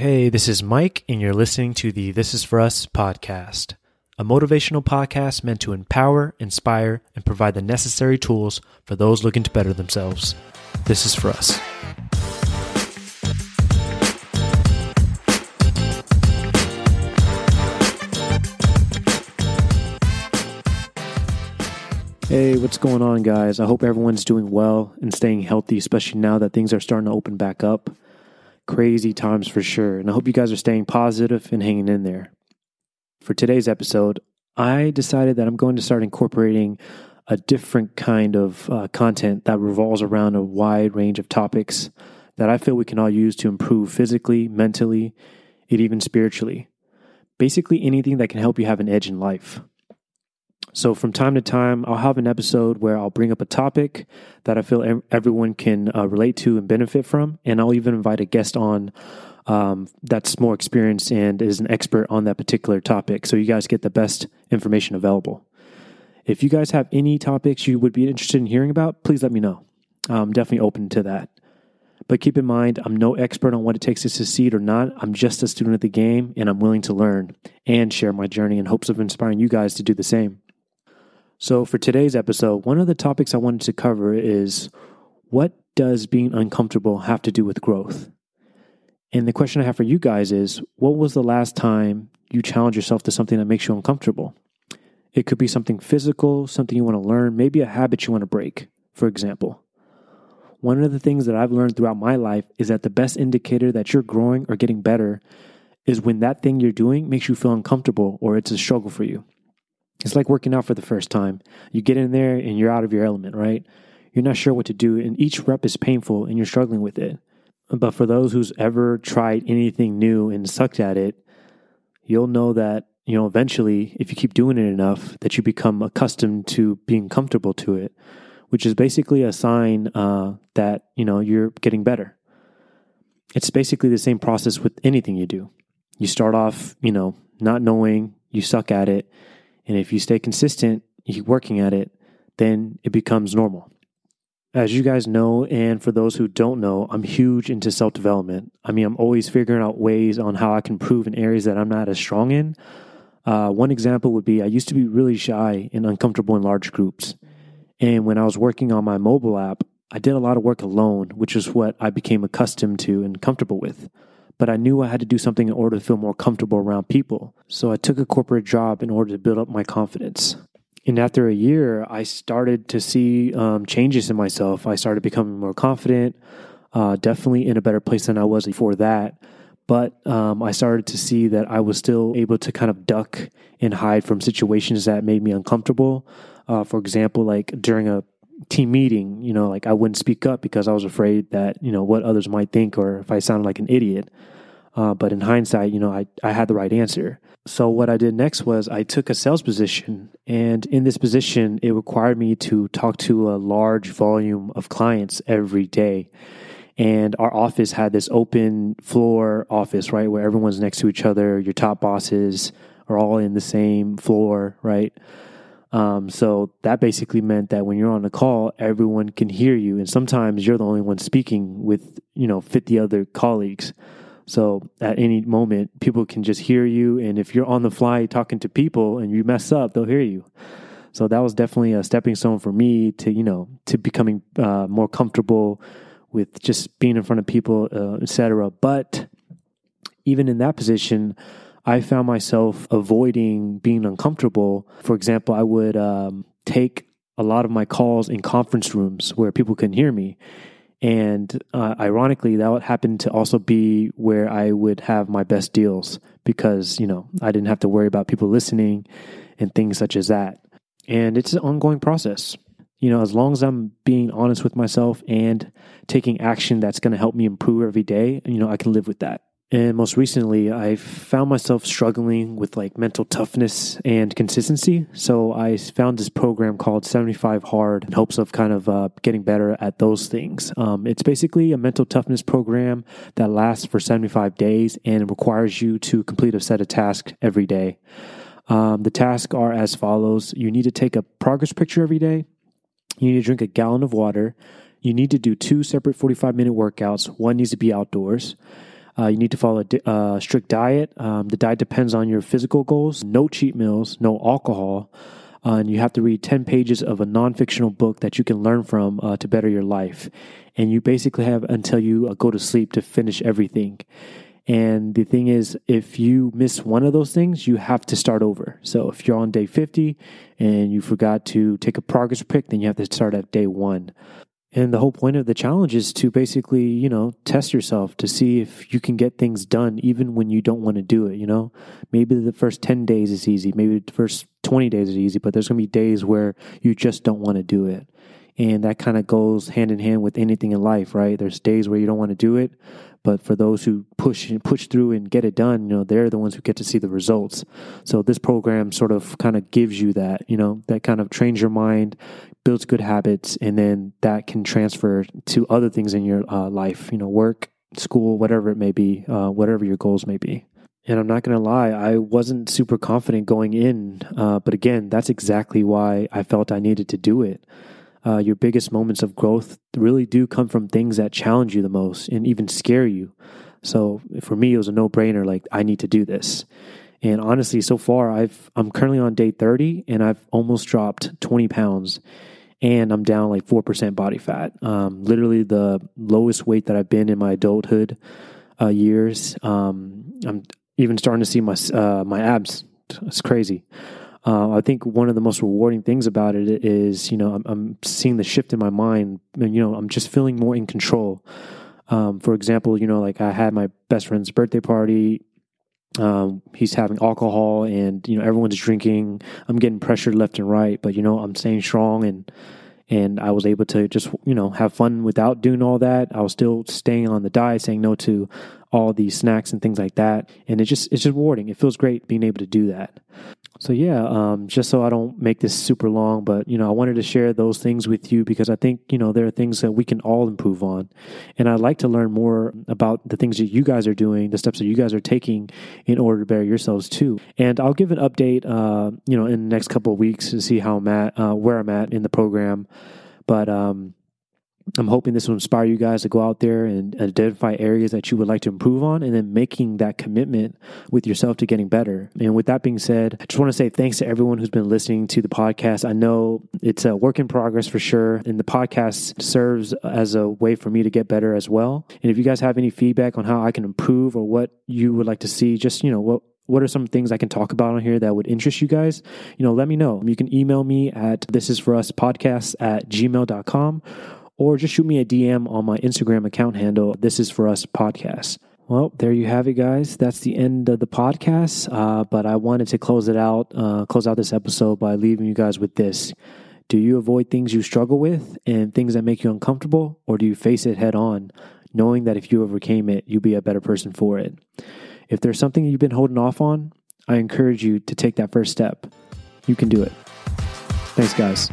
Hey, this is Mike, and you're listening to the This Is For Us podcast, a motivational podcast meant to empower, inspire, and provide the necessary tools for those looking to better themselves. This is for us. Hey, what's going on, guys? I hope everyone's doing well and staying healthy, especially now that things are starting to open back up. Crazy times for sure. And I hope you guys are staying positive and hanging in there. For today's episode, I decided that I'm going to start incorporating a different kind of uh, content that revolves around a wide range of topics that I feel we can all use to improve physically, mentally, and even spiritually. Basically, anything that can help you have an edge in life. So, from time to time, I'll have an episode where I'll bring up a topic that I feel everyone can uh, relate to and benefit from. And I'll even invite a guest on um, that's more experienced and is an expert on that particular topic. So, you guys get the best information available. If you guys have any topics you would be interested in hearing about, please let me know. I'm definitely open to that. But keep in mind, I'm no expert on what it takes to succeed or not. I'm just a student of the game, and I'm willing to learn and share my journey in hopes of inspiring you guys to do the same. So, for today's episode, one of the topics I wanted to cover is what does being uncomfortable have to do with growth? And the question I have for you guys is what was the last time you challenged yourself to something that makes you uncomfortable? It could be something physical, something you want to learn, maybe a habit you want to break, for example. One of the things that I've learned throughout my life is that the best indicator that you're growing or getting better is when that thing you're doing makes you feel uncomfortable or it's a struggle for you. It's like working out for the first time. You get in there and you're out of your element, right? You're not sure what to do, and each rep is painful and you're struggling with it. But for those who's ever tried anything new and sucked at it, you'll know that, you know, eventually, if you keep doing it enough, that you become accustomed to being comfortable to it, which is basically a sign uh, that, you know, you're getting better. It's basically the same process with anything you do. You start off, you know, not knowing, you suck at it, and if you stay consistent, you keep working at it, then it becomes normal. As you guys know, and for those who don't know, I'm huge into self development. I mean, I'm always figuring out ways on how I can improve in areas that I'm not as strong in. Uh, one example would be I used to be really shy and uncomfortable in large groups. And when I was working on my mobile app, I did a lot of work alone, which is what I became accustomed to and comfortable with but I knew I had to do something in order to feel more comfortable around people. So I took a corporate job in order to build up my confidence. And after a year, I started to see um, changes in myself. I started becoming more confident, uh, definitely in a better place than I was before that. But um, I started to see that I was still able to kind of duck and hide from situations that made me uncomfortable. Uh, for example, like during a team meeting, you know, like I wouldn't speak up because I was afraid that, you know, what others might think or if I sounded like an idiot. Uh, but in hindsight, you know, I, I had the right answer. So what I did next was I took a sales position. And in this position, it required me to talk to a large volume of clients every day. And our office had this open floor office, right, where everyone's next to each other. Your top bosses are all in the same floor, right? Um, so that basically meant that when you're on a call, everyone can hear you, and sometimes you're the only one speaking with you know 50 other colleagues. So at any moment, people can just hear you, and if you're on the fly talking to people and you mess up, they'll hear you. So that was definitely a stepping stone for me to you know to becoming uh, more comfortable with just being in front of people, uh, etc. But even in that position, I found myself avoiding being uncomfortable. For example, I would um, take a lot of my calls in conference rooms where people can hear me. And uh, ironically, that would happen to also be where I would have my best deals because, you know, I didn't have to worry about people listening and things such as that. And it's an ongoing process. You know, as long as I'm being honest with myself and taking action that's going to help me improve every day, you know, I can live with that. And most recently, I found myself struggling with like mental toughness and consistency. So I found this program called 75 Hard in hopes of kind of uh, getting better at those things. Um, it's basically a mental toughness program that lasts for 75 days and requires you to complete a set of tasks every day. Um, the tasks are as follows you need to take a progress picture every day, you need to drink a gallon of water, you need to do two separate 45 minute workouts, one needs to be outdoors. Uh, you need to follow a di- uh, strict diet. Um, the diet depends on your physical goals. No cheat meals, no alcohol. Uh, and you have to read 10 pages of a non fictional book that you can learn from uh, to better your life. And you basically have until you uh, go to sleep to finish everything. And the thing is, if you miss one of those things, you have to start over. So if you're on day 50 and you forgot to take a progress pick, then you have to start at day one. And the whole point of the challenge is to basically, you know, test yourself to see if you can get things done even when you don't want to do it, you know? Maybe the first 10 days is easy, maybe the first 20 days is easy, but there's going to be days where you just don't want to do it. And that kind of goes hand in hand with anything in life, right? There's days where you don't want to do it, but for those who push and push through and get it done, you know, they're the ones who get to see the results. So this program sort of kind of gives you that, you know, that kind of trains your mind, builds good habits, and then that can transfer to other things in your uh, life, you know, work, school, whatever it may be, uh, whatever your goals may be. And I'm not going to lie, I wasn't super confident going in. Uh, but again, that's exactly why I felt I needed to do it uh, your biggest moments of growth really do come from things that challenge you the most and even scare you. So for me, it was a no brainer. Like I need to do this. And honestly, so far, I've I'm currently on day 30, and I've almost dropped 20 pounds, and I'm down like four percent body fat. Um, literally the lowest weight that I've been in my adulthood uh, years. Um, I'm even starting to see my uh, my abs. It's crazy uh, I think one of the most rewarding things about it is, you know, I'm, I'm, seeing the shift in my mind, and you know, I'm just feeling more in control. Um, for example, you know, like I had my best friend's birthday party. Um, he's having alcohol, and you know, everyone's drinking. I'm getting pressured left and right, but you know, I'm staying strong, and and I was able to just you know have fun without doing all that. I was still staying on the diet, saying no to all these snacks and things like that, and it just it's just rewarding. It feels great being able to do that. So yeah, um, just so I don't make this super long, but you know, I wanted to share those things with you because I think you know there are things that we can all improve on, and I'd like to learn more about the things that you guys are doing, the steps that you guys are taking in order to better yourselves too. And I'll give an update, uh, you know, in the next couple of weeks to see how I'm at, uh, where I'm at in the program. But um, I'm hoping this will inspire you guys to go out there and identify areas that you would like to improve on and then making that commitment with yourself to getting better. And with that being said, I just want to say thanks to everyone who's been listening to the podcast. I know it's a work in progress for sure, and the podcast serves as a way for me to get better as well. And if you guys have any feedback on how I can improve or what you would like to see, just, you know, what what are some things I can talk about on here that would interest you guys? You know, let me know. You can email me at this is for us podcast at gmail.com or just shoot me a DM on my Instagram account handle. This is for us podcast. Well, there you have it, guys. That's the end of the podcast. Uh, but I wanted to close it out, uh, close out this episode by leaving you guys with this. Do you avoid things you struggle with and things that make you uncomfortable, or do you face it head on, knowing that if you overcame it, you'll be a better person for it? If there's something you've been holding off on, I encourage you to take that first step. You can do it. Thanks, guys.